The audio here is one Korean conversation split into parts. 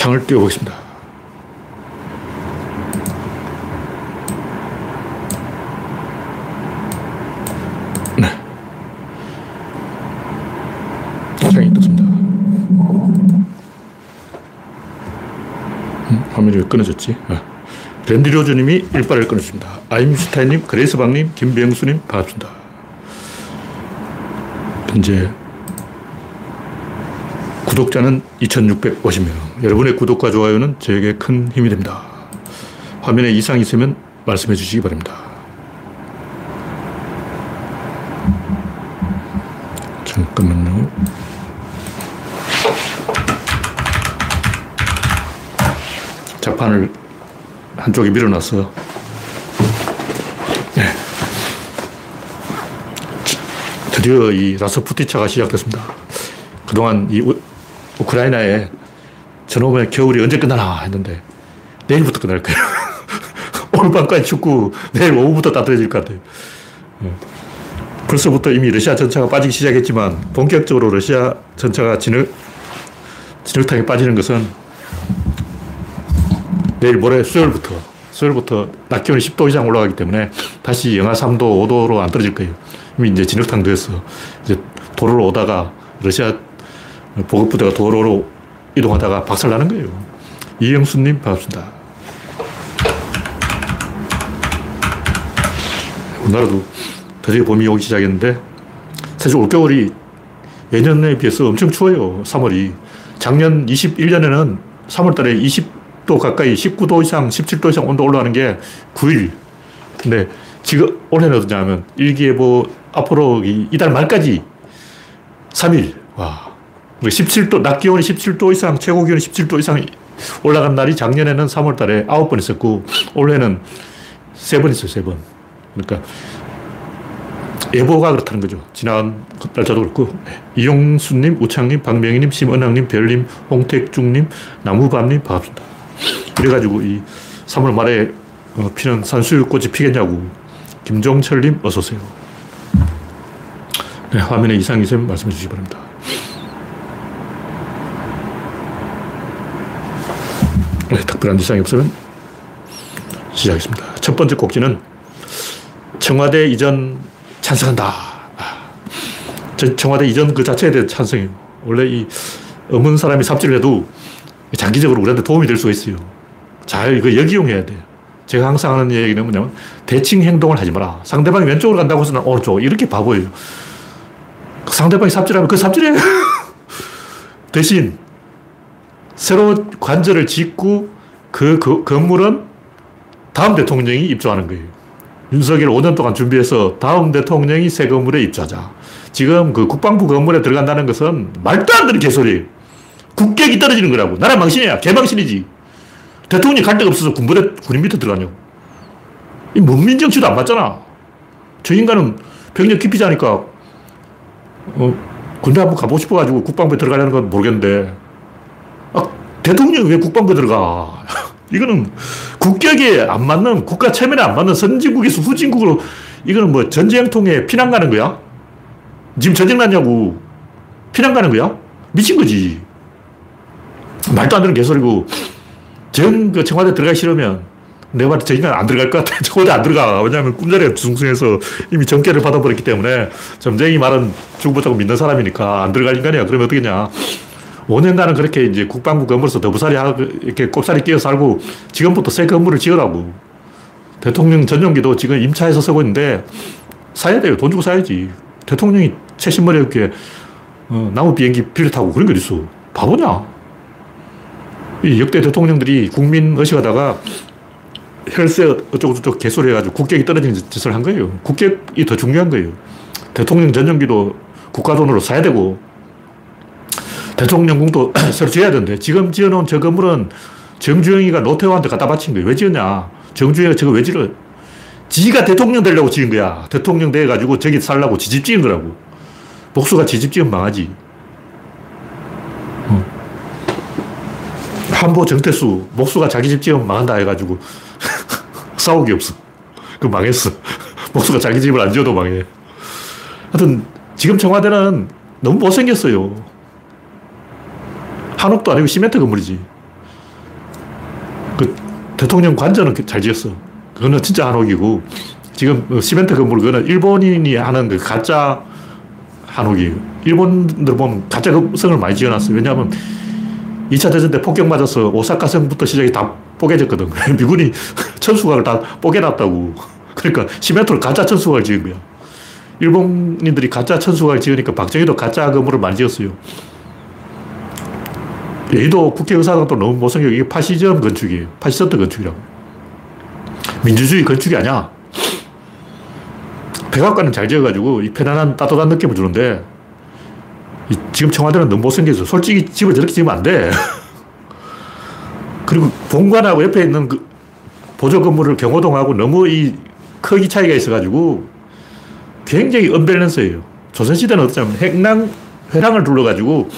창을 띄워보겠습니다. 네. 음, 화면이 왜 끊어졌지? 아. 랜디로즈님이 일발을 끊었습니다. 아임슈타인님, 그레이스방님, 김병수님 반갑습니다. 현재 구독자는 2,650명. 여러분의 구독과 좋아요는 저에게 큰 힘이 됩니다. 화면에 이상이 있으면 말씀해 주시기 바랍니다. 잠깐만요. 자판을 한쪽에 밀어놨어. 네. 드디어 이 라스푸티차가 시작됐습니다. 그동안 이 우, 크라이나에 저놈의 겨울이 언제 끝나나 했는데 내일부터 끝날 거예요. 오늘 밤까지 춥고 내일 오후부터 따뜻해질 것 같아요. 네. 벌써부터 이미 러시아 전차가 빠지기 시작했지만 본격적으로 러시아 전차가 진흙, 진흙탕에 빠지는 것은 내일 모레 수요일부터, 수요일부터 낮 기온이 10도 이상 올라가기 때문에 다시 영하 3도, 5도로 안 떨어질 거예요. 이미 이제 진흙탕 됐어. 이제 도로로 오다가 러시아 보급부대가 도로로 이동하다가 박살나는 거예요. 이영수님 반갑습니다. 우리나라도 드디어 봄이 오기 시작했는데 사실 올겨울이 예년에 비해서 엄청 추워요. 3월이. 작년 21년에는 3월 달에 20도 가까이 19도 이상, 17도 이상 온도 올라가는 게 9일. 근데 지금 올해는 어떠냐면 일기예보 앞으로 이달 말까지 3일. 와. 17도, 낮 기온이 17도 이상, 최고 기온이 17도 이상 올라간 날이 작년에는 3월 달에 9번 있었고, 올해는 3번 있어요, 3번. 그러니까 예보가 그렇다는 거죠. 지난 날짜도 그렇고. 네. 이용수님, 우창님, 박명희님, 심은학님, 별님, 홍택중님, 나무밤님, 반갑습니다. 그래가지고 이 3월 말에 어, 피는 산수유꽃이 피겠냐고. 김종철님, 어서 오세요. 네, 화면에 이상이 있으면 말씀해 주시기 바랍니다. 네, 특별한 이상이 없으면 시작하겠습니다. 첫 번째 꼭지는 청와대 이전 찬성한다. 아, 청와대 이전 그 자체에 대한 찬성이에요. 원래 이 없는 사람이 삽질을 해도 장기적으로 우리한테 도움이 될 수가 있어요. 잘 이거 역이용해야 돼 제가 항상 하는 얘기는 뭐냐면 대칭 행동을 하지 마라. 상대방이 왼쪽으로 간다고 해서 오른쪽. 이렇게 바보예요. 상대방이 삽질하면 그 삽질해. 대신 새로 관절을 짓고 그, 그 건물은 다음 대통령이 입주하는 거예요. 윤석열 5년 동안 준비해서 다음 대통령이 새 건물에 입주하자. 지금 그 국방부 건물에 들어간다는 것은 말도 안 되는 개소리. 국격이 떨어지는 거라고. 나라 망신이야. 개망신이지. 대통령이 갈 데가 없어서 군부대, 군인 밑에 들어가냐고. 이 문민 정치도 안 맞잖아. 저 인간은 병력 깊이 자니까, 어, 군대 한번 가보고 싶어가지고 국방부에 들어가려는 건 모르겠는데, 아, 대통령이 왜 국방부에 들어가? 이거는 국격에 안 맞는, 국가 체면에 안 맞는 선진국에서 후진국으로, 이거는 뭐 전쟁통에 피난 가는 거야? 지금 전쟁 났냐고. 피난 가는 거야? 미친 거지. 말도 안 되는 개소리고, 정, 그 청와대 들어가기 싫으면 내가 봤을 때저 인간 안 들어갈 것 같아. 청와대 안 들어가. 왜냐하면 꿈자리가 숭숭해서 이미 정계를 받아버렸기 때문에 점쟁이 말은 죽보자고 믿는 사람이니까 안 들어갈 인간이야. 그러면 어떻겠냐. 5년간은 그렇게 이제 국방부 건물에서 더부살이 하고 이렇게 꼽살이 끼어 살고 지금부터 새 건물을 지으라고. 대통령 전용기도 지금 임차해서 쓰고 있는데 사야 돼요. 돈 주고 사야지. 대통령이 최신 머리 이렇게 어, 나무 비행기 빌려 타고 그런 게 어딨어. 바보냐? 이 역대 대통령들이 국민 의식하다가 혈세 어쩌고저쩌고 개소리 해가지고 국격이 떨어지는 짓을 한 거예요. 국격이 더 중요한 거예요. 대통령 전용기도 국가 돈으로 사야 되고 대통령궁도 새로 지어야 되는데 지금 지어놓은 저 건물은 정주영이가 노태우한테 갖다 바친 거예요. 왜 지었냐? 정주영이가 저거 왜 지어? 지가 대통령 되려고 지은 거야. 대통령 돼가지고 저기 살라고 지집 지은 거라고. 복수가 지집 지은 망하지. 어. 한보 정태수, 목수가 자기 집 지으면 망한다 해가지고 싸우기 없어. 그 망했어. 목수가 자기 집을 안 지어도 망해. 하여튼 지금 청와대는 너무 못생겼어요. 한 옥도 아니고 시멘트 건물이지. 대통령 관저는 잘 지었어. 그거는 진짜 한 옥이고, 지금 그 시멘트 건물, 그거는 일본인이 하는 그 가짜 한옥이에요. 일본들 보면 가짜 성을 많이 지어놨어요. 왜냐하면 2차 대전 때 폭격 맞아서 오사카 성부터 시작이 다 뽀개졌거든. 미군이 천수각을 다 뽀개놨다고. 그러니까 시멘트로 가짜 천수각을 지은 거야. 일본인들이 가짜 천수각을 지으니까 박정희도 가짜 건물을 많이 지었어요. 여의도 국회의사당도 너무 못생겨. 이게 파시즘 건축이에요. 파시스트 건축이라고. 민주주의 건축이 아니야. 백악관은 잘 지어가지고 이 편안한 따뜻한 느낌을 주는데 지금 청와대는 너무 못생겨서 솔직히 집을 저렇게 지으면 안 돼. 그리고 본관하고 옆에 있는 그 보조 건물을 경호동하고 너무 이 크기 차이가 있어가지고 굉장히 언밸런스예요. 조선시대는 어쩌면 행랑, 회랑을 둘러가지고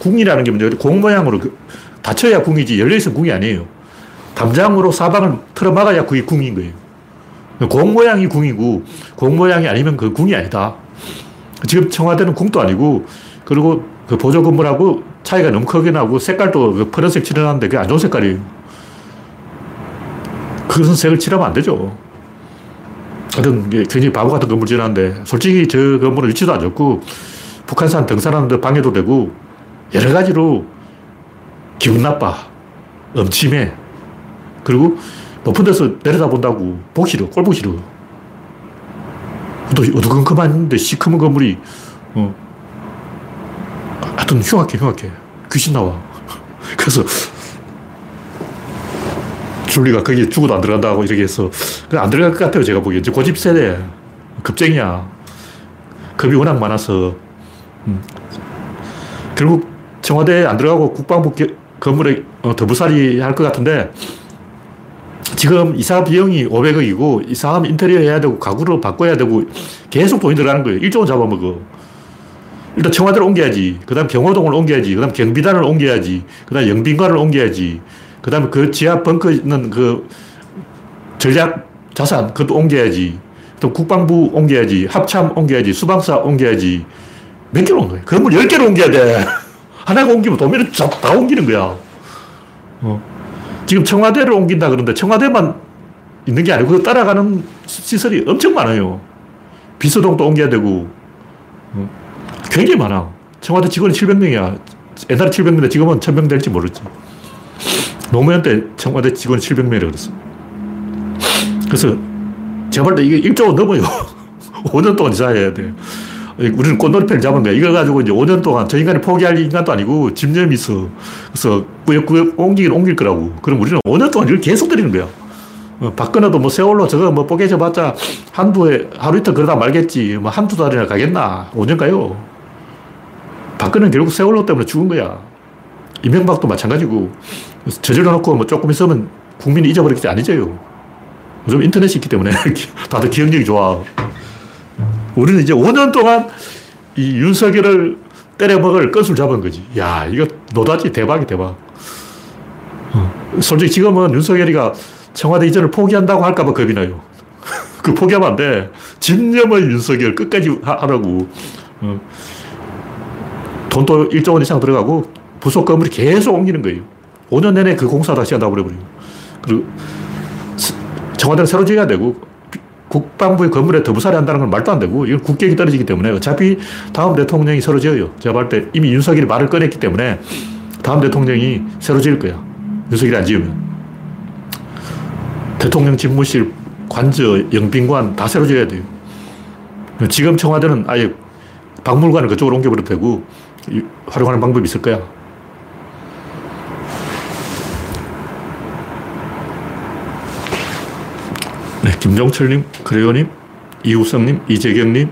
궁이라는 게 뭐냐. 공 모양으로 그 닫혀야 궁이지 열려있으면 궁이 아니에요. 담장으로 사방을 틀어막아야 그게 궁인 거예요. 공 모양이 궁이고 공 모양이 아니면 그 궁이 아니다. 지금 청와대는 궁도 아니고 그리고 그 보조 건물하고 차이가 너무 크게 나고 색깔도 그 푸른색 칠해놨는데 그게 안 좋은 색깔이에요. 그것은 색을 칠하면 안 되죠. 하여튼 굉장히 바보 같은 건물 지어놨는데 솔직히 저 건물은 위치도 안 좋고 북한산 등산하는데 방해도 되고 여러 가지로 기분 나빠. 음침해. 그리고 높은 데서 내려다본다고 보기 싫어. 꼴 보기 싫어. 또 어두컴컴한데 시커먼 건물이 어. 하여튼 흉악해 흉악해. 귀신 나와. 그래서 줄리가 거기 죽어도 안 들어간다고 이렇게 해서 안 들어갈 것 같아요 제가 보기엔 고집 세대 급쟁이야 겁이 워낙 많아서 음. 결국 청와대에 안 들어가고 국방부 건물에 어, 더부살이 할 것 같은데 지금 이사 비용이 500억이고 이사하면 인테리어 해야 되고 가구를 바꿔야 되고 계속 돈이 들어가는 거예요. 1조 원 잡아먹어. 일단 청와대를 옮겨야지. 그 다음 경호동을 옮겨야지. 그 다음 경비단을 옮겨야지. 그 다음 영빈관을 옮겨야지. 그 다음에 그 지하 벙커 있는 그 전략 자산, 그것도 옮겨야지. 또 국방부 옮겨야지. 합참 옮겨야지. 수방사 옮겨야지. 몇 개를 옮겨야 건물 10개를 옮겨야 돼. 하나가 옮기면 도면을 다 옮기는 거야. 어. 지금 청와대를 옮긴다 그러는데 청와대만 있는 게 아니고 따라가는 시설이 엄청 많아요. 비서동도 옮겨야 되고. 어. 굉장히 많아. 청와대 직원이 700명이야. 옛날에 700명인데 지금은 1000명 될지 모르지. 노무현 때 청와대 직원이 700명이라 그랬어. 그래서 제가 볼 때 이게 1조 넘어요. 5년 동안 이사해야 돼. 우리는 꽃놀이패를 잡은 거야. 이걸 가지고 이제 5년 동안 저 인간이 포기할 인간도 아니고 집념이 있어. 그래서 꾸역꾸역 옮기긴 옮길 거라고. 그럼 우리는 5년 동안 이걸 계속 때리는 거야. 어, 박근혜도 뭐 세월로 저거 뭐 뽀개져 봤자 한두 해, 하루 이틀 그러다 말겠지. 뭐 한두 달이나 가겠나. 5년 가요. 박근혜는 결국 세월로 때문에 죽은 거야. 이명박도 마찬가지고. 저질러 놓고 뭐 조금 있으면 국민이 잊어버리겠지 아니죠. 요즘 인터넷이 있기 때문에 다들 기억력이 좋아. 우리는 이제 5년 동안 이 윤석열을 때려먹을 건술 잡은 거지. 야, 이거 노다지 대박이 대박. 어. 솔직히 지금은 윤석열이가 청와대 이전을 포기한다고 할까봐 겁이 나요. 그 포기하면 안 돼. 집념을 윤석열 끝까지 하 라고. 어. 돈도 1조 원 이상 들어가고 부속 건물이 계속 옮기는 거예요. 5년 내내 그 공사 다시 한다고 그래버려요. 그리고 청와대는 새로 지어야 되고 국방부의 건물에 더부살이 한다는 건 말도 안 되고 이건 국격이 떨어지기 때문에 어차피 다음 대통령이 새로 지어요. 제가 볼 때 이미 윤석열이 말을 꺼냈기 때문에 다음 대통령이 새로 지을 거야. 윤석열이 안 지으면. 대통령 집무실, 관저, 영빈관 다 새로 지어야 돼요. 지금 청와대는 아예 박물관을 그쪽으로 옮겨버려도 되고 활용하는 방법이 있을 거야. 김종철님, 그래요님, 이우성님, 이재경님,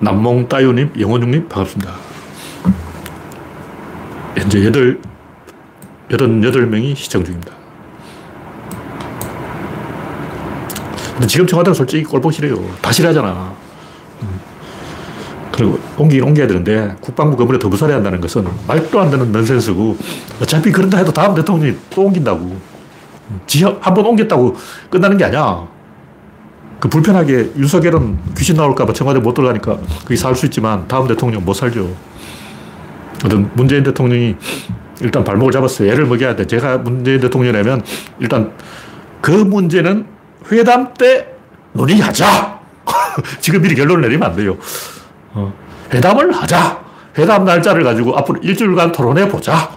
남몽따유님, 영원중님, 반갑습니다. 현재 여덟, 여덟 명이 시청 중입니다. 근데 지금 청와대는 솔직히 꼴보기 싫어요. 다 싫어하잖아. 음. 그리고 옮기긴 옮겨야 되는데 국방부 건물에 더 부살해야 한다는 것은 말도 안 되는 넌센스고 어차피 그런다 해도 다음 대통령이 또 옮긴다고. 한번 옮겼다고 끝나는 게 아니야. 그 불편하게 윤석열은 귀신 나올까봐 청와대 못 들어가니까 거기 살수 있지만 다음 대통령 못 살죠. 어떤 문재인 대통령이 일단 발목을 잡았어요. 애를 먹여야 돼. 제가 문재인 대통령이라면 일단 그 문제는 회담 때 논의하자. 지금 미리 결론을 내리면 안 돼요. 어, 회담을 하자. 회담 날짜를 가지고 앞으로 일주일간 토론해 보자.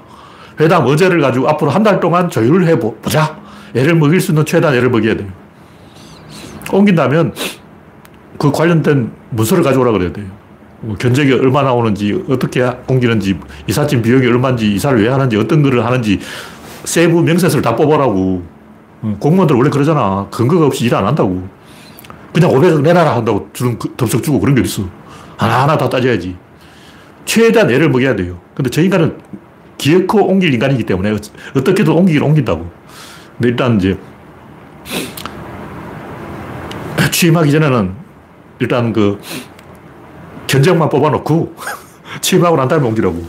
회담 어제를 가지고 앞으로 한 달 동안 조율을 해 보자. 애를 먹일 수 있는 최대한 애를 먹여야 돼요. 옮긴다면 그 관련된 문서를 가져오라 그래야 돼요. 뭐 견적이 얼마 나 오는지, 어떻게 옮기는지, 이삿짐 비용이 얼마인지, 이사를 왜 하는지, 어떤 글을 하는지, 세부 명세서를 다 뽑아라고. 어, 공무원들 원래 그러잖아. 근거가 없이 일 안 한다고. 그냥 500억 내놔라 한다고 주는 그 덥석 주고 그런 게 어딨어. 하나하나 다 따져야지. 최대한 애를 먹여야 돼요. 근데 저 인간은 기어코 옮길 인간이기 때문에 어떻게든 옮기긴 옮긴다고. 근데 일단 이제 취임하기 전에는 일단 그 견적만 뽑아놓고 취임하고 난 다음에 옮기라고.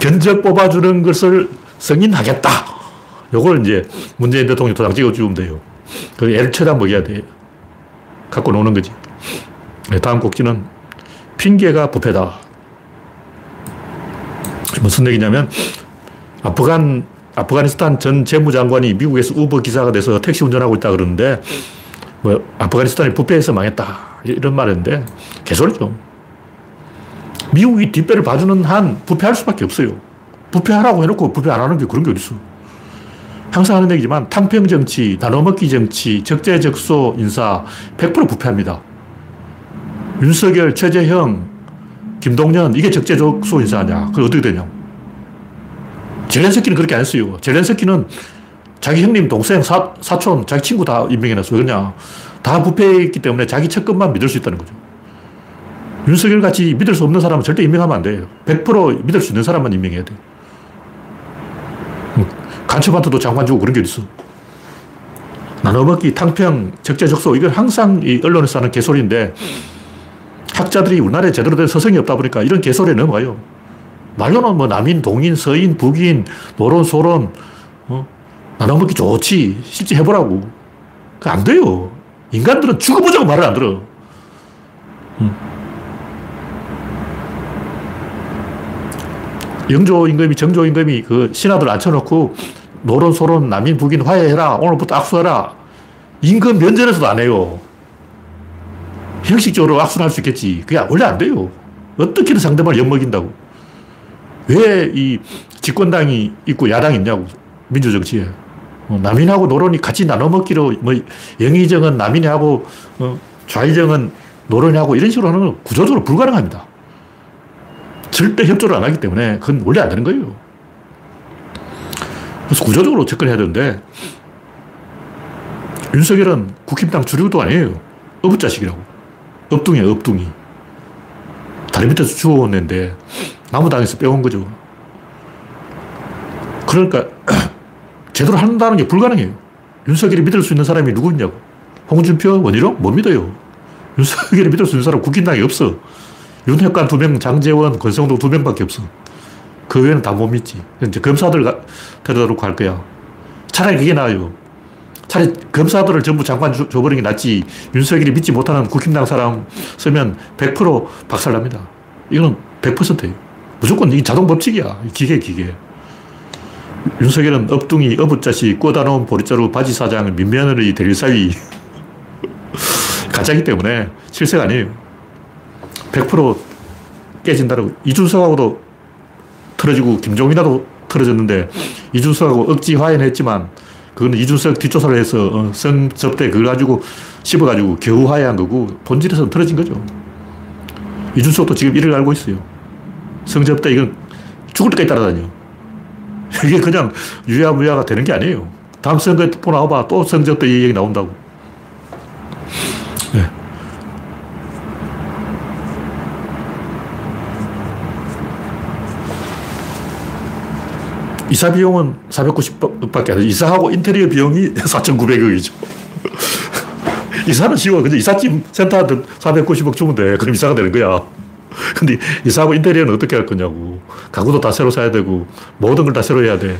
견적 뽑아주는 것을 승인하겠다. 요걸 이제 문재인 대통령이 도장 찍어주면 돼요. 그 최대한 먹여야 돼. 갖고 노는 거지. 네, 다음 곡지는 핑계가 부패다. 무슨 얘기냐면 아프간 아프가니스탄 전 재무장관이 미국에서 우버 기사가 돼서 택시 운전하고 있다 그러는데 뭐 아프가니스탄이 부패해서 망했다 이런 말인데 개소리죠. 미국이 뒷배를 봐주는 한 부패할 수밖에 없어요. 부패하라고 해놓고 부패 안 하는 게 그런 게 어딨어. 항상 하는 얘기지만 탕평 정치, 나눠먹기 정치, 적재적소 인사 100% 부패합니다. 윤석열, 최재형, 김동연 이게 적재적소 인사냐? 그게 어떻게 되냐? 젤렌스키는 그렇게 안 했어요. 젤렌스키는 자기 형님, 동생, 사, 사촌, 자기 친구 다 임명해놨어. 왜냐? 다 부패했기 때문에 자기 측근만 믿을 수 있다는 거죠. 윤석열 같이 믿을 수 없는 사람은 절대 임명하면 안 돼요. 100% 믿을 수 있는 사람만 임명해야 돼. 간첩한테도 장관 주고 그런 게 있어. 나눠먹기, 탕평, 적재적소, 이건 항상 이 언론에서 하는 개소리인데 학자들이 우리나라에 제대로 된 서성이 없다 보니까 이런 개소리에 넘어가요. 말로는 뭐 남인, 동인, 서인, 북인, 노론, 소론, 어? 나눠먹기 좋지. 실제 해보라고. 안 돼요. 인간들은 죽어보자고 말을 안 들어. 음. 영조 임금이, 정조 임금이 그 신하들 앉혀놓고 노론, 소론, 남인, 북인 화해해라. 오늘부터 악수해라. 임금 면전에서도 안 해요. 형식적으로 악수를 할수 있겠지. 그게 원래 안 돼요. 어떻게든 상대방을 엿먹인다고. 왜 이 집권당이 있고 야당이 있냐고. 민주정치에. 어, 남인하고 노론이 같이 나눠 먹기로, 뭐, 영의정은 남인이 하고, 어, 좌의정은 노론이 하고 이런 식으로 하는 건 구조적으로 불가능합니다. 절대 협조를 안 하기 때문에 그건 원래 안 되는 거예요. 그래서 구조적으로 접근해야 되는데, 윤석열은 국힘당 주류도 아니에요. 어부자식이라고. 엎둥이야, 엎둥이. 다리 밑에서 주워온 애인데, 나무당에서 빼온 거죠. 그러니까, 제대로 한다는 게 불가능해요. 윤석열이 믿을 수 있는 사람이 누구 있냐고. 홍준표, 원희룡? 못 믿어요. 윤석열이 믿을 수 있는 사람 국힘당에 없어. 윤핵관 두 명, 장재원, 권성동 두 명밖에 없어. 그 외에는 다 못 믿지. 이제 검사들 데려다 놓고 할 거야. 차라리 그게 나아요. 차라리 검사들을 전부 장관 줘, 버리는 게 낫지. 윤석열이 믿지 못하는 국힘당 사람 쓰면 100% 박살납니다. 이거는 100%예요. 무조건 이 자동 법칙이야. 기계, 기계. 윤석열은 엎둥이, 어부자식, 꼬다놓은 보리자루 바지 사장, 민며느리, 대리사위. 가짜기 때문에 실세가 아니에요. 100% 깨진다고. 이준석하고도 틀어지고, 김종인하고 틀어졌는데, 이준석하고 억지 화해는 했지만, 그거는 이준석 뒷조사를 해서 어, 성접대 그걸 가지고 씹어가지고 겨우 화해한 거고, 본질에서는 틀어진 거죠. 이준석도 지금 이를 알고 있어요. 성접대 이건 죽을 때까지 따라다녀. 이게 그냥 유야무야가 되는 게 아니에요. 다음 선거에 또 나와봐. 또 성접대 얘기 나온다고. 네. 이사 비용은 490밖에 안 돼. 이사하고 인테리어 비용이 4,900억이죠. 이사는 쉬워. 근데 이삿짐 센터한테 490억 주면 돼. 그럼 이사가 되는 거야. 근데 이사하고 인테리어는 어떻게 할 거냐고. 가구도 다 새로 사야 되고, 모든 걸 다 새로 해야 돼.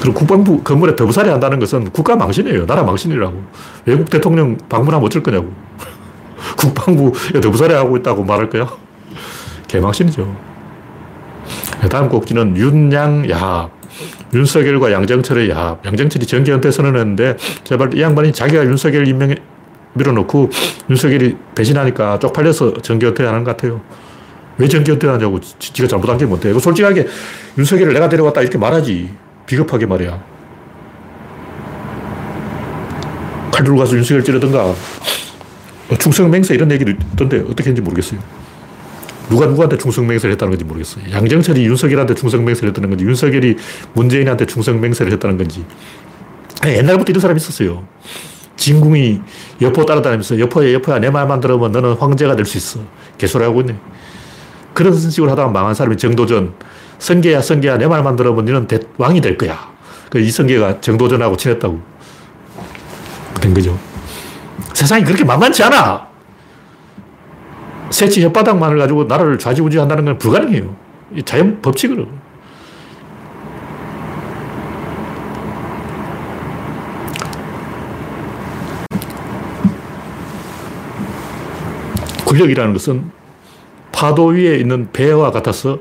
그리고 국방부 건물에 더부살이 한다는 것은 국가 망신이에요. 나라 망신이라고. 외국 대통령 방문하면 어쩔 거냐고. 국방부에 더부살이 하고 있다고 말할 거야? 개망신이죠. 다음 곡지는 윤양야. 윤석열과 양정철의 야, 양정철이 정계 은퇴 선언했는데 제발 이 양반이 자기가 윤석열 임명에 밀어놓고 윤석열이 배신하니까 쪽팔려서 정계 은퇴하는 것 같아요. 왜 정계 은퇴하냐고 지가 잘못한 게 뭔데. 솔직하게 윤석열을 내가 데려왔다 이렇게 말하지. 비겁하게 말이야. 칼 들고 가서 윤석열 찌르든가 충성맹세 이런 얘기도 있던데 어떻게 했는지 모르겠어요. 누가 누구한테 충성맹세를 했다는 건지 모르겠어요. 양정철이 윤석열한테 충성맹세를 했다는 건지, 윤석열이 문재인한테 충성맹세를 했다는 건지. 옛날부터 이런 사람이 있었어요. 진궁이 여포 따라다니면서 여포야, 여포야, 내 말만 들으면 너는 황제가 될 수 있어. 개소리 하고 있네. 그런 식으로 하다가 망한 사람이 정도전. 성계야, 성계야, 내 말만 들으면 너는 대, 왕이 될 거야. 그 이성계가 정도전하고 친했다고. 된 거죠. 세상이 그렇게 만만치 않아. 새치 혓바닥만을 가지고 나라를 좌지우지한다는 건 불가능해요. 자연 법칙으로. 권력이라는 것은 파도 위에 있는 배와 같아서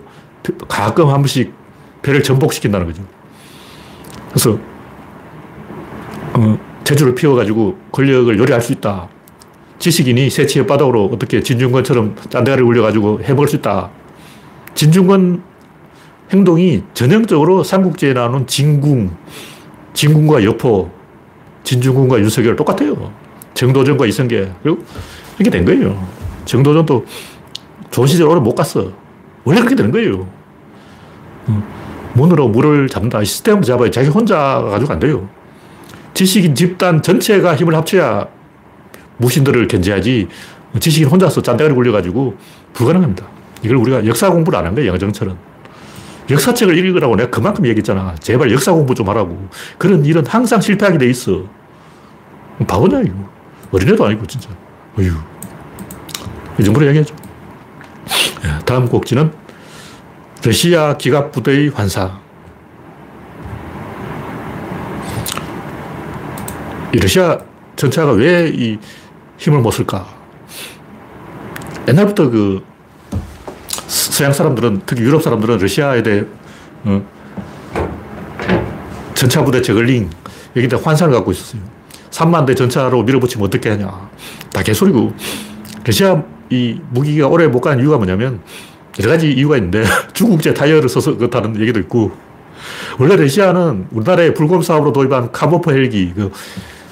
가끔 한 번씩 배를 전복시킨다는 거죠. 그래서 어, 재주를 피워가지고 권력을 요리할 수 있다. 지식인이 새치의 바닥으로 어떻게 진중권처럼 짠대가리 굴려가지고 해먹을 수 있다. 진중권 행동이 전형적으로 삼국지에 나오는 진궁, 진궁과 여포, 진중군과 윤석열 똑같아요. 정도전과 이성계. 그리고 이렇게 된 거예요. 정도전도 좋은 시절 오래 못 갔어. 원래 그렇게 되는 거예요. 문으로 물을 잡는다. 시스템을 잡아야 자기 혼자 가지고 안 돼요. 지식인 집단 전체가 힘을 합쳐야 무신들을 견제하지 지식인 혼자서 짠대가리 굴려가지고 불가능합니다. 이걸 우리가 역사 공부를 안 한 거예요, 영정철은. 역사책을 읽으라고 내가 그만큼 얘기했잖아. 제발 역사 공부 좀 하라고. 그런 일은 항상 실패하게 돼 있어. 바보냐, 이거. 어린애도 아니고, 진짜. 어휴. 이 정도로 얘기하죠. 예, 다음 곡지는 러시아 기갑부대의 환상. 이 러시아 전차가 왜 이 힘을 못 쓸까? 옛날부터 그 서양 사람들은 특히 유럽 사람들은 러시아에 대해 어, 전차 부대 저글링 여기다 환상을 갖고 있었어요. 3만 대 전차로 밀어붙이면 어떻게 하냐. 다 개소리고. 러시아 이 무기가 오래 못 가는 이유가 뭐냐면 여러 가지 이유가 있는데 중국제 타이어를 써서 그렇다는 얘기도 있고 원래 러시아는 우리나라에 불곰 사업으로 도입한 카모프 헬기 그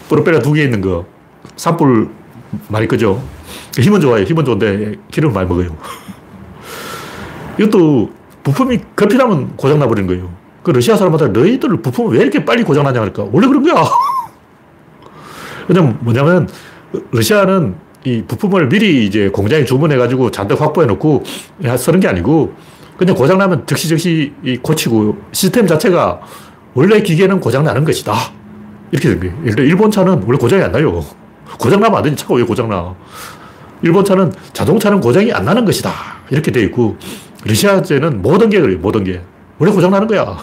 프로펠러 두 개 있는 거 산불 많이 끄죠. 힘은 좋아요. 힘은 좋은데 기름을 많이 먹어요. 이것도 부품이 급히나면 고장나 버리는 거예요. 그 러시아 사람한테 너희들 부품을 왜 이렇게 빨리 고장나냐 하니까 원래 그런 거야. 왜냐면 뭐냐면 러시아는 이 부품을 미리 이제 공장에 주문해가지고 잔뜩 확보해 놓고 쓰는 게 아니고 그냥 고장나면 즉시 즉시 고치고 시스템 자체가 원래 기계는 고장나는 것이다. 이렇게 된 거예요. 예를 일본 차는 원래 고장이 안 나요. 고장나면 안 되지. 차가 왜 고장나. 일본 차는 자동차는 고장이 안 나는 것이다. 이렇게 돼 있고 러시아제는 모든 게 그래요. 모든 게. 원래 고장나는 거야.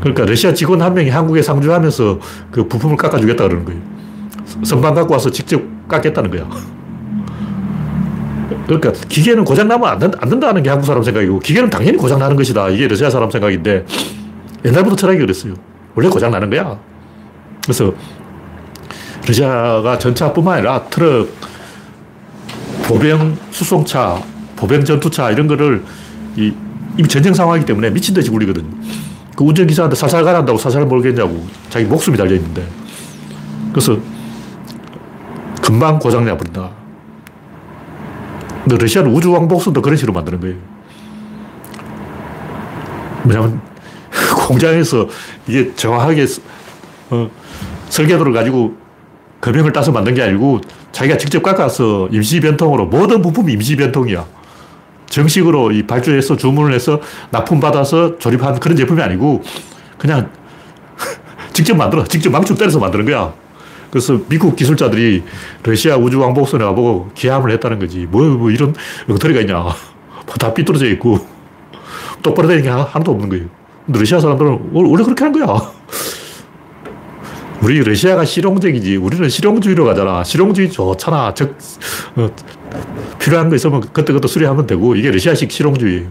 그러니까 러시아 직원 한 명이 한국에 상주하면서 그 부품을 깎아주겠다 그러는 거예요. 선반 갖고 와서 직접 깎겠다는 거야. 그러니까 기계는 고장나면 안, 된다, 안 된다는 게 한국 사람 생각이고 기계는 당연히 고장나는 것이다. 이게 러시아 사람 생각인데 옛날부터 철학이 그랬어요. 원래 고장나는 거야. 그래서 러시아가 전차뿐만 아니라 트럭, 보병 수송차, 보병 전투차 이런 거를 이, 이미 전쟁 상황이기 때문에 미친 듯이 굴리거든. 그 운전기사한테 살살 가란다고 살살 몰겠냐고 자기 목숨이 달려있는데. 그래서 금방 고장내 버린다. 근데 러시아는 우주왕복선도 그런 식으로 만드는 거예요. 뭐냐면 공장에서 이게 정확하게 어, 설계도를 가지고 금형을 따서 만든 게 아니고 자기가 직접 깎아서 임시 변통으로 모든 부품이 임시 변통이야. 정식으로 이 발주해서 주문을 해서 납품받아서 조립한 그런 제품이 아니고 그냥 직접 만들어. 직접 망치 때려서 만드는 거야. 그래서 미국 기술자들이 러시아 우주왕복선에 와보고 기함을 했다는 거지. 뭐, 뭐 이런 엉터리가 있냐. 다 삐뚤어져 있고 똑바로 되는 게 하나도 없는 거예요. 근데 러시아 사람들은 원래 그렇게 하는 거야. 우리 러시아가 실용적이지. 우리는 실용주의로 가잖아. 실용주의 좋잖아. 즉, 어, 필요한 거 있으면 그때그때 수리하면 되고, 이게 러시아식 실용주의예요.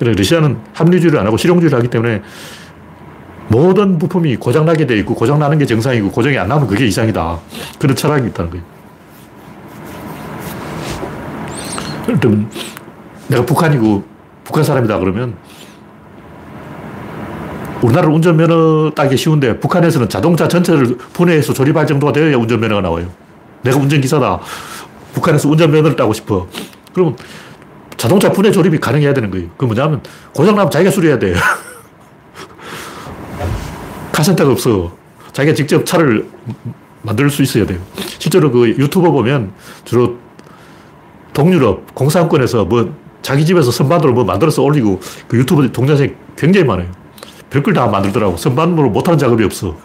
러시아는 합리주의를 안 하고 실용주의를 하기 때문에 모든 부품이 고장나게 돼 있고 고장나는 게 정상이고 고장이 안 나면 그게 이상이다. 그런 철학이 있다는 거예요. 그럼 내가 북한이고 북한 사람이다 그러면 우리나라 운전면허 따기 쉬운데 북한에서는 자동차 전체를 분해해서 조립할 정도가 되어야 운전면허가 나와요. 내가 운전기사다. 북한에서 운전면허를 따고 싶어. 그럼 자동차 분해 조립이 가능해야 되는 거예요. 그 뭐냐면 고장나면 자기가 수리해야 돼요. 카센터가 없어. 자기가 직접 차를 만들 수 있어야 돼요. 실제로 그 유튜버 보면 주로 동유럽 공산권에서 뭐 자기 집에서 선반으로 뭐 만들어서 올리고 그 유튜브 동영상이 굉장히 많아요. 별걸 다 만들더라고. 선반으로 못하는 작업이 없어.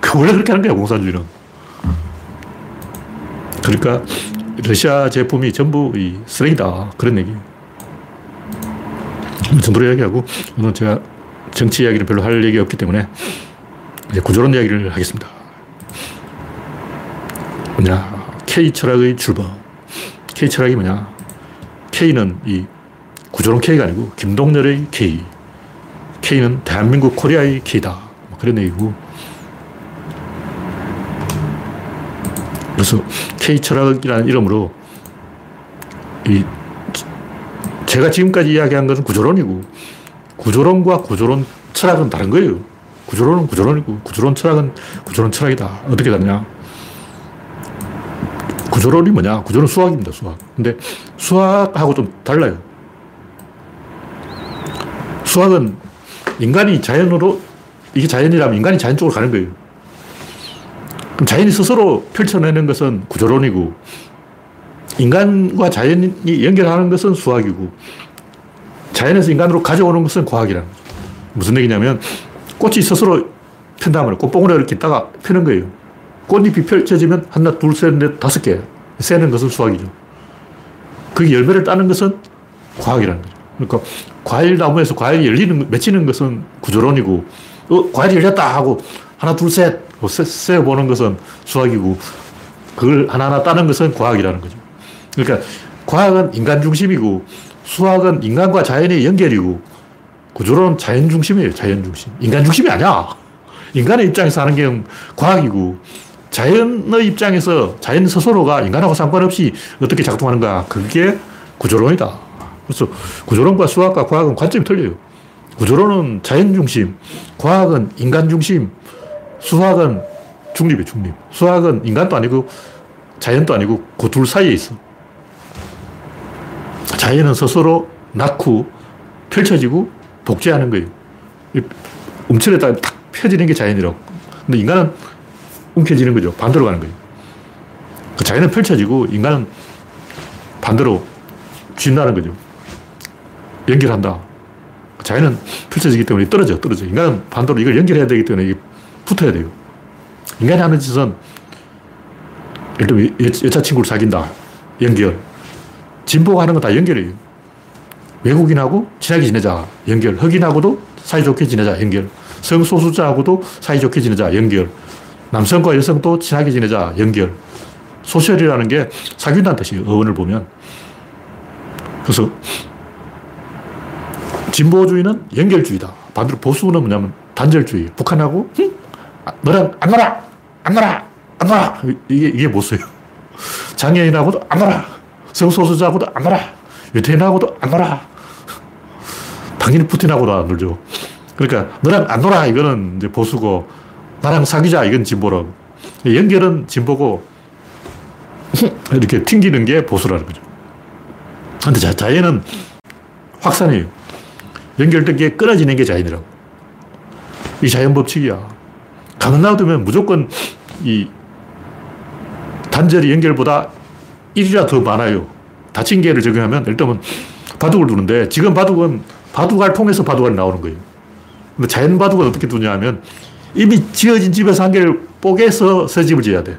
그 원래 그렇게 하는 거야, 공산주의는. 그러니까 러시아 제품이 전부 이 쓰레기다. 그런 얘기. 정도로 이야기하고, 오늘 제가 정치 이야기를 별로 할 얘기 없기 때문에 이제 구조론 이야기를 하겠습니다. 뭐냐. K 철학의 출범. K 철학이 뭐냐. K는 이 구조론 K가 아니고 김동렬의 K. K는 대한민국 코리아의 K다. 뭐 그런 얘기고. 그래서 K 철학이라는 이름으로 이 제가 지금까지 이야기한 것은 구조론이고 구조론과 구조론 철학은 다른 거예요. 구조론은 구조론이고 구조론 철학은 구조론 철학이다. 어떻게 다냐? 구조론이 뭐냐? 구조론 수학입니다, 수학. 근데 수학하고 좀 달라요. 수학은 인간이 자연으로, 이게 자연이라면 인간이 자연 쪽으로 가는 거예요. 그럼 자연이 스스로 펼쳐내는 것은 구조론이고, 인간과 자연이 연결하는 것은 수학이고, 자연에서 인간으로 가져오는 것은 과학이라는 거죠. 무슨 얘기냐면, 꽃이 스스로 편다 말 꽃봉오리 이렇게 있다가 피는 거예요. 꽃잎이 펼쳐지면 하나, 둘, 셋, 넷, 다섯 개. 세는 것은 수학이죠. 그 열매를 따는 것은 과학이라는 거죠. 그러니까 과일 나무에서 과일이 열리는, 맺히는 것은 구조론이고, 어, 과일이 열렸다 하고, 하나, 둘, 셋, 뭐 세, 보는 것은 수학이고, 그걸 하나하나 따는 것은 과학이라는 거죠. 그러니까 과학은 인간 중심이고, 수학은 인간과 자연의 연결이고, 구조론은 자연 중심이에요, 자연 중심. 인간 중심이 아니야. 인간의 입장에서 하는 게 과학이고, 자연의 입장에서 자연 스스로가 인간하고 상관없이 어떻게 작동하는가. 그게 구조론이다. 그래서 구조론과 수학과 과학은 관점이 틀려요. 구조론은 자연 중심, 과학은 인간 중심, 수학은 중립이에요, 중립. 수학은 인간도 아니고 자연도 아니고 그 둘 사이에 있어. 자연은 스스로 낳고 펼쳐지고 복제하는 거예요. 움츠렸다 탁 펴지는 게 자연이라고. 근데 인간은 움켜지는 거죠. 반대로 가는 거예요. 그 자연은 펼쳐지고 인간은 반대로 쥐나는 거죠. 연결한다. 자연은 펼쳐지기 때문에 떨어져, 떨어져. 인간은 반대로 이걸 연결해야 되기 때문에 이게 붙어야 돼요. 인간이 하는 짓은 예를 들면 여자친구를 사귄다. 연결. 진보가 하는 건 다 연결이에요. 외국인하고 친하게 지내자. 연결. 흑인하고도 사이좋게 지내자. 연결. 성소수자하고도 사이좋게 지내자. 연결. 남성과 여성도 친하게 지내자. 연결. 소셜이라는 게 사귄다는 뜻이에요. 어원을 보면. 그래서 진보주의는 연결주의다. 반대로 보수는 뭐냐면 단절주의. 북한하고 응? 아, 너랑 안 놀아! 안 놀아! 안 놀아! 이게, 이게 보수예요. 장애인하고도 안 놀아! 성소수자하고도 안 놀아! 유태인하고도 안 놀아! 당연히 푸틴하고도 안 놀죠. 그러니까 너랑 안 놀아! 이거는 이제 보수고 나랑 사귀자. 이건 진보라고. 연결은 진보고 이렇게 튕기는 게 보수라는 거죠. 근데 자, 자연은 확산이에요. 연결된 게 끊어지는 게 자연이라고. 이 자연 법칙이야. 가만 놔두면 무조건 이 단절이 연결보다 1이라 더 많아요. 닫힌 개를 적용하면 일단은 바둑을 두는데 지금 바둑은 바둑알 통해서 바둑알이 나오는 거예요. 근데 자연 바둑은 어떻게 두냐 하면 이미 지어진 집에서 한 개를 뽀개서 새 집을 지어야 돼.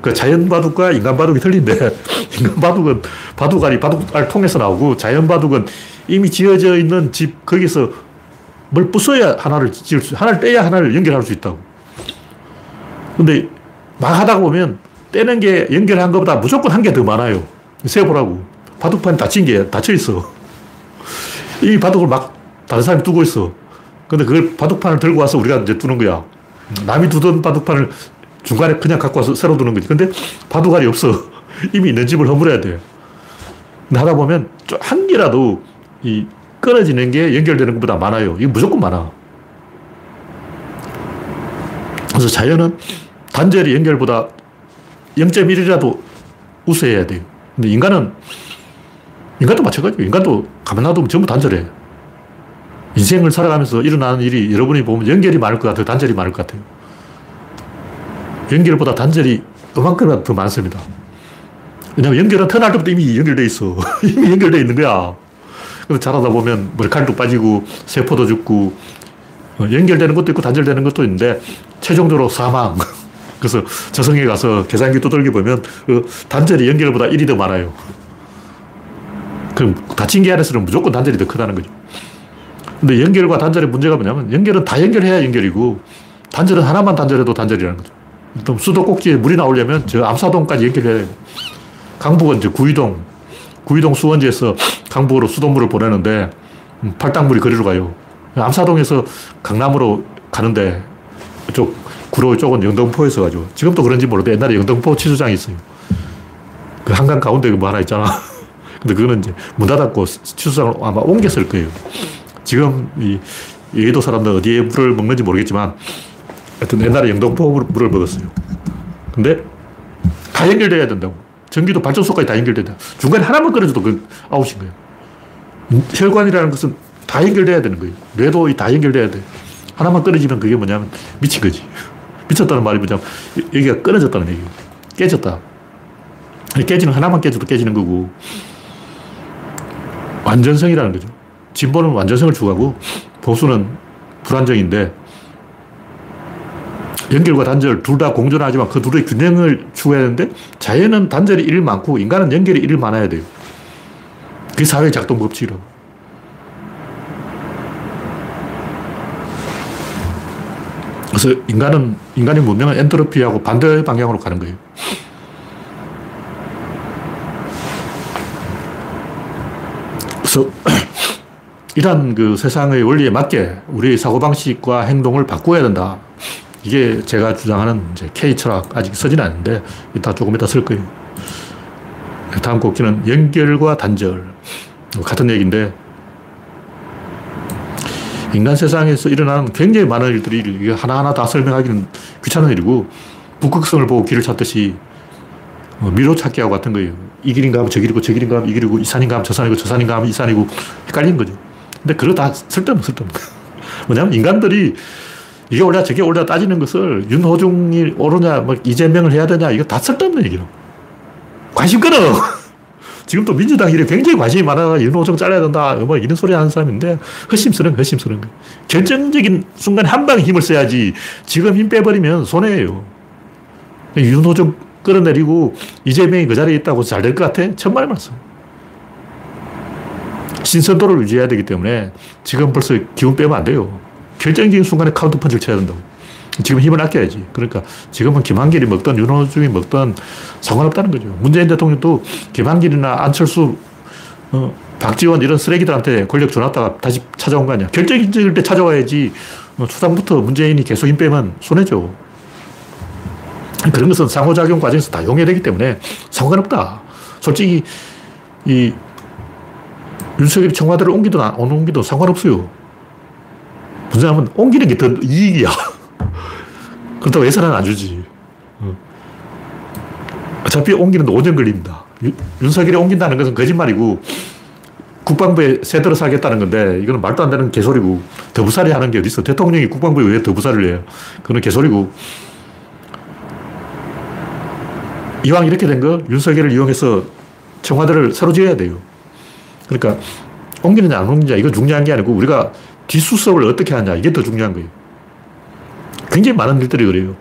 그 자연 바둑과 인간 바둑이 틀린데, 인간 바둑은 바둑알이 바둑알 통해서 나오고, 자연 바둑은 이미 지어져 있는 집, 거기서 뭘 부숴야 하나를 지을 수, 하나를 떼야 하나를 연결할 수 있다고. 근데 막 하다 보면 떼는 게 연결한 것보다 무조건 한 개 더 많아요. 세보라고. 바둑판이 닫힌 게 닫혀 있어. 이 바둑을 막 다른 사람이 두고 있어. 근데 그걸 바둑판을 들고 와서 우리가 이제 두는 거야. 남이 두던 바둑판을 중간에 그냥 갖고 와서 새로 두는 거지. 근데 바둑알이 없어. 이미 있는 집을 허물어야 돼. 근데 하다 보면 한 개라도 이 끊어지는 게 연결되는 것보다 많아요. 이게 무조건 많아. 그래서 자연은 단절이 연결보다 0.1이라도 우세해야 돼요. 근데 인간은, 인간도 마찬가지예요. 인간도 가만 놔두면 전부 단절해. 인생을 살아가면서 일어나는 일이 여러분이 보면 연결이 많을 것 같아요. 단절이 많을 것 같아요. 연결보다 단절이 그만큼 더 많습니다. 왜냐면 연결은 태어날 때부터 이미 연결돼 있어. 이미 연결돼 있는 거야. 그래서 자라다 보면 머리카락도 빠지고 세포도 죽고 어, 연결되는 것도 있고 단절되는 것도 있는데 최종적으로 사망. 그래서 저승에 가서 계산기 두들겨 보면 그 단절이 연결보다 1이 더 많아요. 그럼 다친 게 안에서는 무조건 단절이 더 크다는 거죠. 근데 연결과 단절의 문제가 뭐냐면 연결은 다 연결해야 연결이고 단절은 하나만 단절해도 단절이라는 거죠. 또 수도 꼭지에 물이 나오려면 저 암사동까지 연결해야 돼요. 강북은 이제 구이동, 구이동 수원지에서 강북으로 수돗물을 보내는데 음, 팔당물이 거리로 가요. 암사동에서 강남으로 가는데 이쪽 구로 쪽은 영등포에서 가지고 지금도 그런지 몰라도 옛날에 영등포 치수장이 있어요. 그 한강 가운데 뭐 하나 있잖아. 근데 그거는 이제 문 닫았고 치수장을 아마 옮겼을 거예요. 지금 이 여의도 사람들 어디에 물을 먹는지 모르겠지만 하여튼 옛날에 영등포 물을 먹었어요. 근데 다 연결돼야 된다고. 전기도 발전소까지 다 연결된다. 중간에 하나만 끊어줘도 그 아웃인 거예요. 혈관이라는 것은 다 연결돼야 되는 거예요. 뇌도 다 연결돼야 돼. 하나만 끊어지면 그게 뭐냐면 미친 거지. 미쳤다는 말이 뭐냐면 여기가 끊어졌다는 얘기예요. 깨졌다. 깨지는 하나만 깨져도 깨지는 거고 완전성이라는 거죠. 진보는 완전성을 추구하고 보수는 불안정인데 연결과 단절 둘 다 공존하지만 그 둘의 균형을 추구해야 되는데 자연은 단절이 일 많고 인간은 연결이 일 많아야 돼요. 그게 사회 작동 법칙이라고. 그래서 인간은, 인간의 문명은 엔트로피하고 반대 방향으로 가는 거예요. 그래서 이런 그 세상의 원리에 맞게 우리의 사고방식과 행동을 바꿔야 된다. 이게 제가 주장하는 이제 K 철학 아직 쓰진 않는데 이따 조금 이따 쓸 거예요. 다음 곡기는 연결과 단절. 같은 얘기인데 인간 세상에서 일어나는 굉장히 많은 일들이 이게 하나하나 다 설명하기는 귀찮은 일이고 북극성을 보고 길을 찾듯이 뭐 미로 찾기하고 같은 거예요. 이 길인가 하면 저 길이고 저 길인가 하면 이 길이고 이 산인가 하면 저 산이고 저 산인가 하면 이 산이고 헷갈리는 거죠. 근데 그거 다 쓸데없는 쓸데없는 뭐냐면 인간들이 이게 옳냐 저게 옳냐 따지는 것을 윤호중이 옳으냐 뭐 이재명을 해야 되냐 이거 다 쓸데없는 얘기로 관심 끊어 지금 또 민주당 일에 굉장히 관심이 많아 윤호중 잘라야 된다 뭐 이런 소리 하는 사람인데 허심스러운 허심스러운 거 결정적인 순간에 한 방에 힘을 써야지 지금 힘 빼버리면 손해예요 윤호중 끌어내리고 이재명이 그 자리에 있다고 잘 될 것 같아? 천만에 말씀 신선도를 유지해야 되기 때문에 지금 벌써 기운 빼면 안 돼요 결정적인 순간에 카운터 펀치를 쳐야 된다고. 지금 힘을 아껴야지. 그러니까 지금은 김한길이 먹던 윤호중이 먹던 상관없다는 거죠. 문재인 대통령도 김한길이나 안철수, 어, 박지원 이런 쓰레기들한테 권력 줘놨다가 다시 찾아온 거 아니야. 결정적일 때 찾아와야지 어, 초장부터 문재인이 계속 힘 빼면 손해죠. 그런 것은 상호작용 과정에서 다 용해되기 때문에 상관없다. 솔직히 이 윤석열이 청와대를 옮기든 안 옮기든 상관없어요. 문제는 옮기는 게 더 이익이야. 그렇다고 예산은 안 주지. 어. 어차피 옮기는데 5년 걸립니다. 윤석열이 옮긴다는 것은 거짓말이고 국방부에 새들어 살겠다는 건데 이거는 말도 안 되는 개소리고 더부살이 하는 게 어딨어. 대통령이 국방부에 왜 더부살을 해요. 그건 개소리고 이왕 이렇게 된 거 윤석열을 이용해서 청와대를 새로 지어야 돼요. 그러니까 옮기느냐 안 옮기느냐 이거 중요한 게 아니고 우리가 뒷수습을 어떻게 하냐 이게 더 중요한 거예요. 굉장히 많은 일들이 그래요.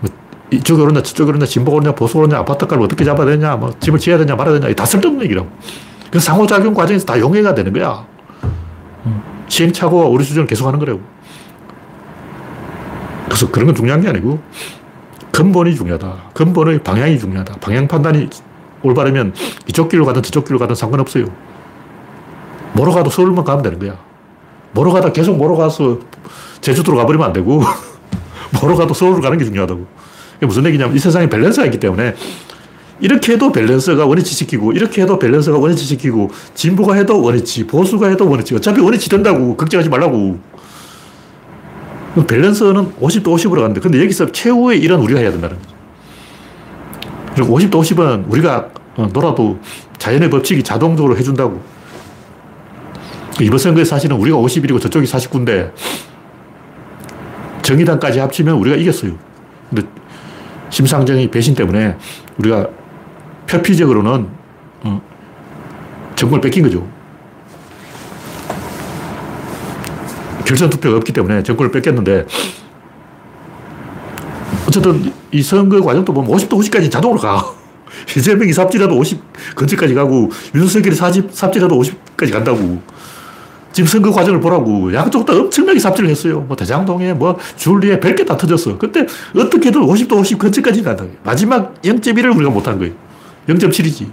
뭐 이쪽에 오르냐 저쪽에 오르냐 진보가 오르냐 보수가 오르냐 아파트값을 어떻게 잡아야 되냐 뭐 집을 지어야 되냐 말아야 되냐 다 쓸데없는 얘기라고. 그 상호작용 과정에서 다 용해가 되는 거야. 시행착오와 오류 수정을 계속 하는 거라고. 그래서 그런 건 중요한 게 아니고 근본이 중요하다. 근본의 방향이 중요하다. 방향 판단이 올바르면 이쪽 길로 가든 저쪽 길로 가든 상관없어요. 모로 가도 서울만 가면 되는 거야. 모로 가다 계속 모로 가서 제주도로 가버리면 안 되고, 모로 가도 서울로 가는 게 중요하다고. 이게 무슨 얘기냐면 이 세상에 밸런스가 있기 때문에 이렇게 해도 밸런스가 원위치 시키고, 이렇게 해도 밸런스가 원위치 시키고, 진보가 해도 원위치, 보수가 해도 원위치. 어차피 원위치 된다고. 걱정하지 말라고. 밸런스는 50도 50으로 가는데, 근데 여기서 최후의 일은 우리가 해야 된다는 거죠. 그리고 50도 50은 우리가 어, 놀아도 자연의 법칙이 자동적으로 해준다고. 이번 선거에 사실은 우리가 51이고 저쪽이 49인데, 정의당까지 합치면 우리가 이겼어요. 근데 심상정이 배신 때문에 우리가 표피적으로는 어, 정권을 뺏긴 거죠. 결선 투표가 없기 때문에 정권을 뺏겼는데 어쨌든 이 선거 과정도 보면 50도 50까지 자동으로 가. 이재명이 삽질해도 50 근처까지 가고 윤석열이 40 삽질해도 50까지 간다고. 지금 선거 과정을 보라고. 양쪽 다 엄청나게 삽질을 했어요. 뭐 대장동에 뭐 줄리에 별개다 터졌어. 근데 어떻게든 50도 50 근처까지 간다. 마지막 0.1을 우리가 못한 거예요. 0.7이지.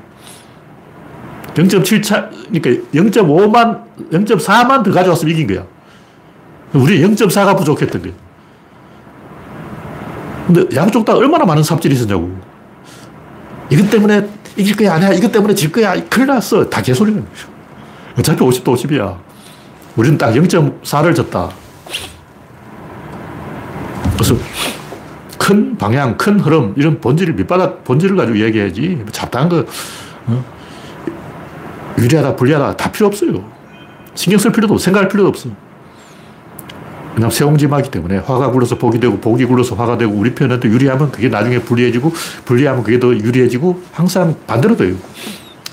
0.7 차, 그러니까 0.5만, 0.4만 더 가져왔으면 이긴 거야. 우리 0.4가 부족했던 거예요. 근데 양쪽 다 얼마나 많은 삽질이 있었냐고. 이것 때문에 이길 거야, 아니야. 이것 때문에 질 거야. 큰일 났어. 다 개소리는 거죠. 어차피 50도 50이야. 우리는 딱 0.4를 졌다. 그래서 큰 방향, 큰 흐름, 이런 본질, 밑바닥 본질을 가지고 얘기해야지. 잡다한 거, 어? 유리하다, 불리하다, 다 필요 없어요. 신경 쓸 필요도 없어. 생각할 필요도 없어. 그냥 세옹지마기 때문에 화가 굴러서 복이 되고, 복이 굴러서 화가 되고, 우리 편한테 유리하면 그게 나중에 불리해지고, 불리하면 그게 더 유리해지고, 항상 반대로 돼요.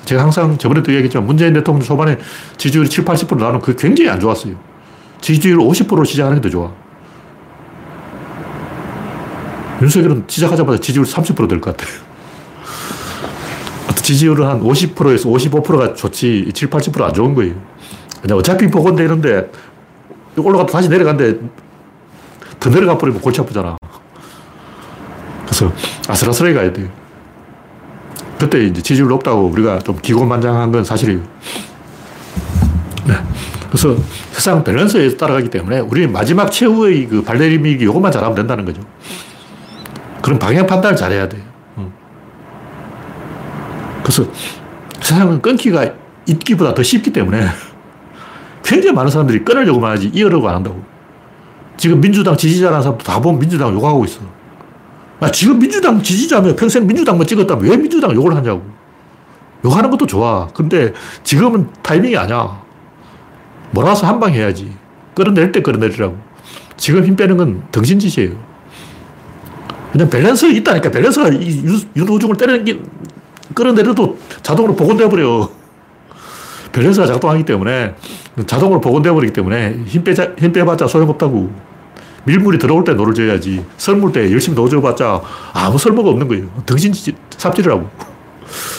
제가 항상 저번에도 얘기했지만 문재인 대통령 초반에 지지율이 7, 80% 나오는 그게 굉장히 안 좋았어요. 지지율 50%로 시작하는 게 더 좋아. 윤석열은 시작하자마자 지지율 30%될 것 같아요. 지지율은 한 50%에서 55%가 좋지 7, 80%안 좋은 거예요. 그냥 어차피 복원되는데 올라가도 다시 내려간데 더 내려가 버리면 골치 아프잖아. 그래서 아슬아슬하게 가야 돼요. 그때 이제 지지율 높다고 우리가 좀 기고만장한 건 사실이에요. 네. 그래서 세상 밸런스에 따라가기 때문에 우리 마지막 최후의 그 발레리믹이 이것만 잘하면 된다는 거죠. 그런 방향 판단을 잘해야 돼요. 그래서 세상은 끊기가 있기보다 더 쉽기 때문에 굉장히 많은 사람들이 끊으려고만 하지 이어려고 안 한다고. 지금 민주당 지지자라는 사람도 다 보면 민주당 욕하고 있어. 아, 지금 민주당 지지자면 평생 민주당만 찍었다면 왜 민주당 욕을 하냐고. 욕하는 것도 좋아. 근데 지금은 타이밍이 아니야. 몰아서 한방 해야지. 끌어낼 때 끌어내리라고. 지금 힘 빼는 건 등신짓이에요. 그냥 밸런스 있다니까. 밸런스가 윤호중을 때리는 게 끌어내려도 자동으로 복원되어 버려. 밸런스가 작동하기 때문에 자동으로 복원되어 버리기 때문에 힘 빼자, 힘 빼봤자 소용없다고. 밀물이 들어올 때 노를 저야지. 썰물 때 열심히 노 저봤자 아무 쓸모가 없는 거예요. 등신 삽질이라고.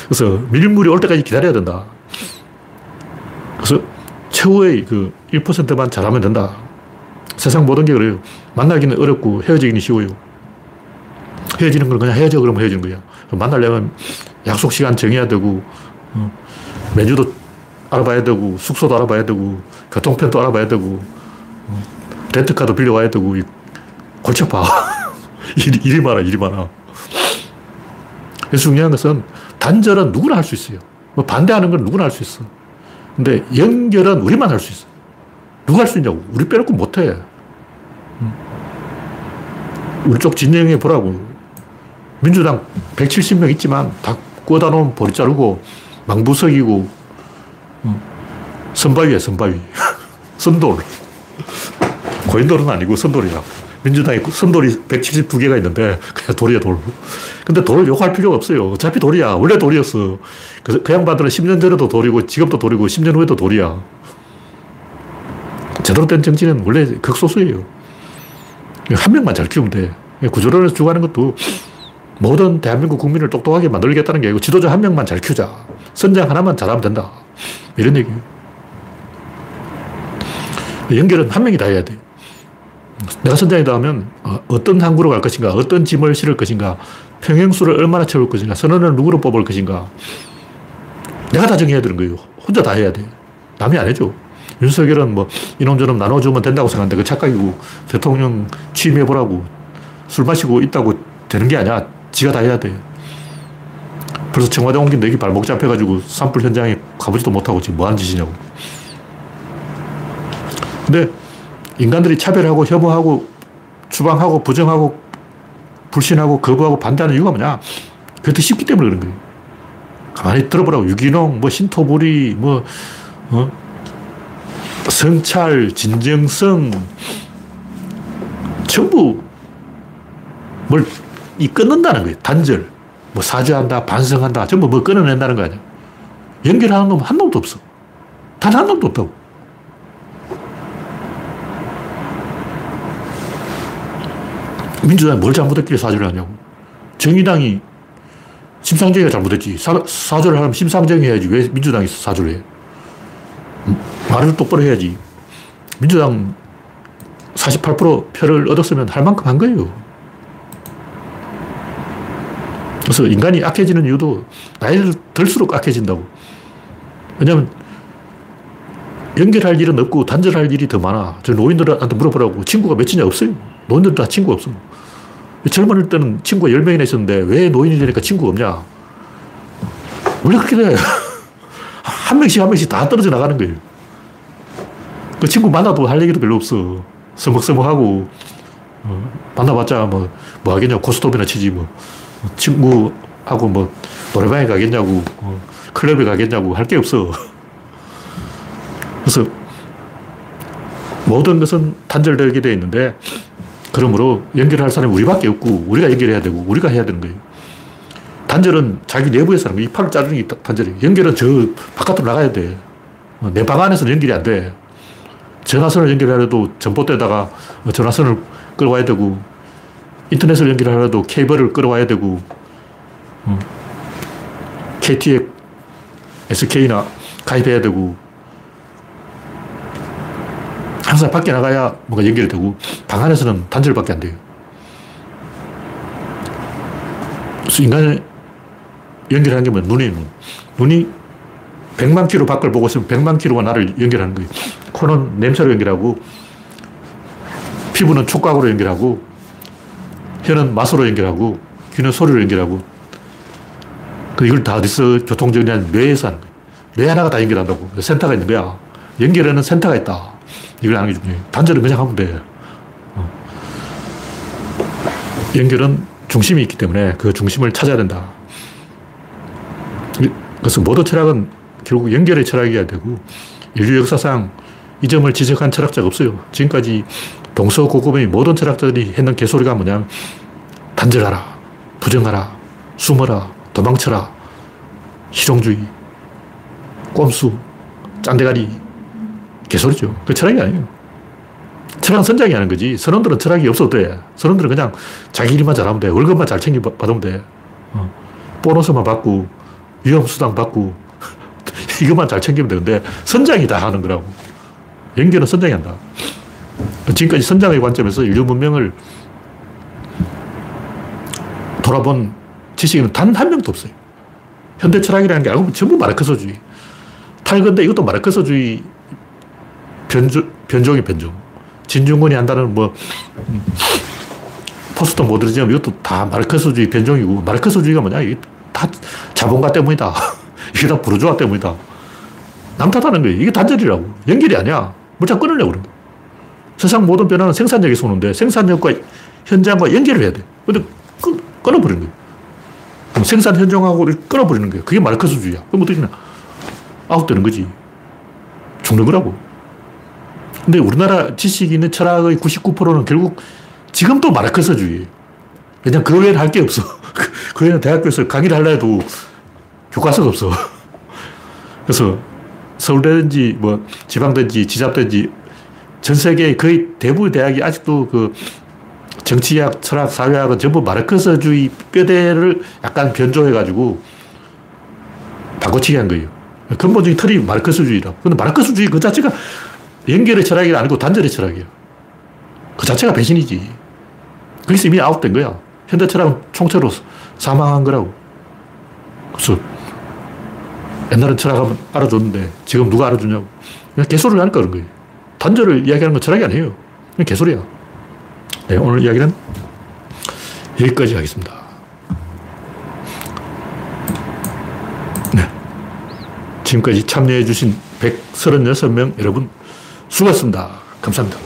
그래서 밀물이 올 때까지 기다려야 된다. 그래서 최후의 그 1%만 잘하면 된다. 세상 모든 게 그래요. 만나기는 어렵고 헤어지기는 쉬워요. 헤어지는 건 그냥 헤어져 그러면 헤어지는 거야. 만나려면 약속 시간 정해야 되고, 어, 메뉴도 알아봐야 되고, 숙소도 알아봐야 되고, 교통편도 알아봐야 되고, 어, 렌트카도 빌려와야 되고, 골치 아파. 일이, 일이 많아, 일이 많아. 그래서 중요한 것은 단절은 누구나 할 수 있어요. 뭐 반대하는 건 누구나 할 수 있어. 근데 연결은 우리만 할 수 있어. 누가 할 수 있냐고. 우리 빼놓고 못 해. 우리 쪽 진영에 보라고. 민주당 170명 있지만 다 꽂아 놓은 보리 자르고 망부석이고 선바위야, 선바위. 선돌. 고인돌은 아니고 선돌이야. 민주당에 선돌이 172개가 있는데 그냥 돌이야, 돌. 근데 돌을 욕할 필요가 없어요. 어차피 돌이야. 원래 돌이었어. 그래서 그 양반들은 10년 전에도 돌이고 지금도 돌이고 10년 후에도 돌이야. 제대로 된 정치는 원래 극소수예요. 한 명만 잘 키우면 돼. 구조론에서 주고하는 것도 모든 대한민국 국민을 똑똑하게 만들겠다는 게 아니고 지도자 한 명만 잘 키우자. 선장 하나만 잘하면 된다. 이런 얘기예요. 연결은 한 명이 다 해야 돼. 내가 선장이다 하면 어, 어떤 항구로 갈 것인가, 어떤 짐을 실을 것인가, 평행수를 얼마나 채울 것인가, 선원을 누구로 뽑을 것인가. 내가 다 정해야 되는 거예요. 혼자 다 해야 돼. 남이 안 해줘. 윤석열은 뭐 이놈저놈 나눠주면 된다고 생각하는데 그 착각이고 대통령 취임해보라고 술 마시고 있다고 되는 게 아니야. 지가 다 해야 돼. 그래서 청와대 옮긴 내기 발목 잡혀가지고 산불 현장에 가보지도 못하고 지금 뭐 하는 짓이냐고. 근데 인간들이 차별하고 혐오하고 추방하고 부정하고 불신하고 거부하고 반대하는 이유가 뭐냐? 더 쉽기 때문에 그런 거예요. 가만히 들어보라고. 유기농, 뭐 신토부리, 뭐, 어? 성찰, 진정성, 전부 뭘, 이 끊는다는 거예요. 단절. 뭐 사죄한다, 반성한다, 전부 뭐 끊어낸다는 거 아니야. 연결하는 놈 한 놈도 없어. 단 한 놈도 없다고. 민주당이 뭘 잘못했길래 사죄를 하냐고. 정의당이 심상정이가 잘못했지. 사, 사죄를 하면 심상정이 해야지. 왜 민주당이 사죄를 해? 말을 똑바로 해야지. 민주당 48% 표를 얻었으면 할 만큼 한 거예요. 그래서 인간이 악해지는 이유도 나이를 들수록 악해진다고. 왜냐면 연결할 일은 없고 단절할 일이 더 많아. 저 노인들한테 물어보라고. 친구가 몇이냐 없어요. 노인들 다 친구 없어. 젊은 때는 친구가 10명이나 있었는데 왜 노인이 되니까 친구가 없냐? 원래 그렇게 돼. 한 명씩 한 명씩 다 떨어져 나가는 거예요. 그 친구 만나도 할 얘기도 별로 없어. 서먹서먹하고, 어, 만나봤자 뭐, 뭐 하겠냐고. 고스톱이나 치지 뭐. 친구하고 뭐, 노래방에 가겠냐고. 어, 클럽에 가겠냐고. 할 게 없어. 그래서 모든 것은 단절되게 되어 있는데 그러므로 연결할 사람이 우리밖에 없고 우리가 연결해야 되고 우리가 해야 되는 거예요. 단절은 자기 내부에서 하는 거예요. 이 팔을 자르는 게 단절이에요. 연결은 저 바깥으로 나가야 돼. 어, 내방 안에서는 연결이 안 돼. 전화선을 연결하려도 전봇대에다가 전화선을 끌어와야 되고 인터넷을 연결하려도 케이블을 끌어와야 되고 KT에 SK나 가입해야 되고 항상 밖에 나가야 뭔가 연결이 되고 방 안에서는 단절밖에 안 돼요. 그래서 인간을 연결하는 게 뭐 눈이 눈. 눈이 100만 킬로 밖을 보고 있으면 100만 킬로가 나를 연결하는 거예요. 코는 냄새로 연결하고 피부는 촉각으로 연결하고 혀는 맛으로 연결하고 귀는 소리로 연결하고 그 이걸 다 어디서 교통정리하는 뇌에서 하는 거예요. 뇌 하나가 다 연결한다고. 센터가 있는 거야. 연결에는 센터가 있다. 이걸 아는 게 중요해요. 단절은 그냥 하면 돼. 어. 연결은 중심이 있기 때문에 그 중심을 찾아야 된다. 그래서 모든 철학은 결국 연결의 철학이어야 되고 인류 역사상 이 점을 지적한 철학자가 없어요. 지금까지 동서고금의 모든 철학자들이 했는 개소리가 뭐냐면 단절하라, 부정하라, 숨어라, 도망쳐라, 실용주의, 꼼수, 짠대가리, 개소리죠. 그 철학이 아니에요. 철학은 선장이 하는 거지. 선원들은 철학이 없어도 돼. 선원들은 그냥 자기 일만 잘하면 돼. 월급만 잘 챙겨 받으면 돼. 어. 보너스만 받고, 위험수당 받고, 이것만 잘 챙기면 되는데, 선장이 다 하는 거라고. 연결은 선장이 한다. 지금까지 선장의 관점에서 인류 문명을 돌아본 지식인은 단 한 명도 없어요. 현대 철학이라는 게 보면 전부 마르크스주의. 탈건데 이것도 마르크스주의 변조, 변종이 변종. 진중권이 한다는 뭐, 음, 포스트 모더니즘 이것도 다 마르크스주의 변종이고, 마르크스주의가 뭐냐? 이게 다 자본가 때문이다. 이게 다 부르주아 때문이다. 남 탓하는 거예요. 이게 단절이라고. 연결이 아니야. 물자 끊으려고 그런 거 세상 모든 변화는 생산력에서 오는데 생산력과 현장과 연결을 해야 돼. 근데 끊, 끊어버리는 거예요. 생산 현장하고 끊어버리는 거예요. 그게 마르크스주의야. 그럼 어떻게 되냐? 아웃되는 거지. 죽는 거라고. 근데 우리나라 지식인의 철학의 99%는 결국 지금도 마르크스주의. 왜냐면 그 외에는 할 게 없어. 그 외에는 대학교에서 강의를 하려 해도 교과서가 없어. 그래서 서울대든지 뭐 지방든지 지잡든지 전 세계 거의 대부분 대학이 아직도 그 정치학, 철학, 사회학은 전부 마르크스주의 뼈대를 약간 변조해가지고 바꿔치기 한 거예요. 근본적인 틀이 마르크스주의라고. 근데 마르크스주의 그 자체가 연결의 철학이 아니고 단절의 철학이에요. 그 자체가 배신이지. 거기서 이미 아웃된 거야. 현대 철학은 총체로 사망한 거라고. 그래서 옛날엔 철학하면 알아줬는데 지금 누가 알아주냐고. 그냥 개소리를 하니까 그런 거예요. 단절을 이야기하는 건 철학이 아니에요. 그냥 개소리야. 네, 오늘 이야기는 여기까지 하겠습니다. 네. 지금까지 참여해주신 136명 여러분 수고하셨습니다. 감사합니다.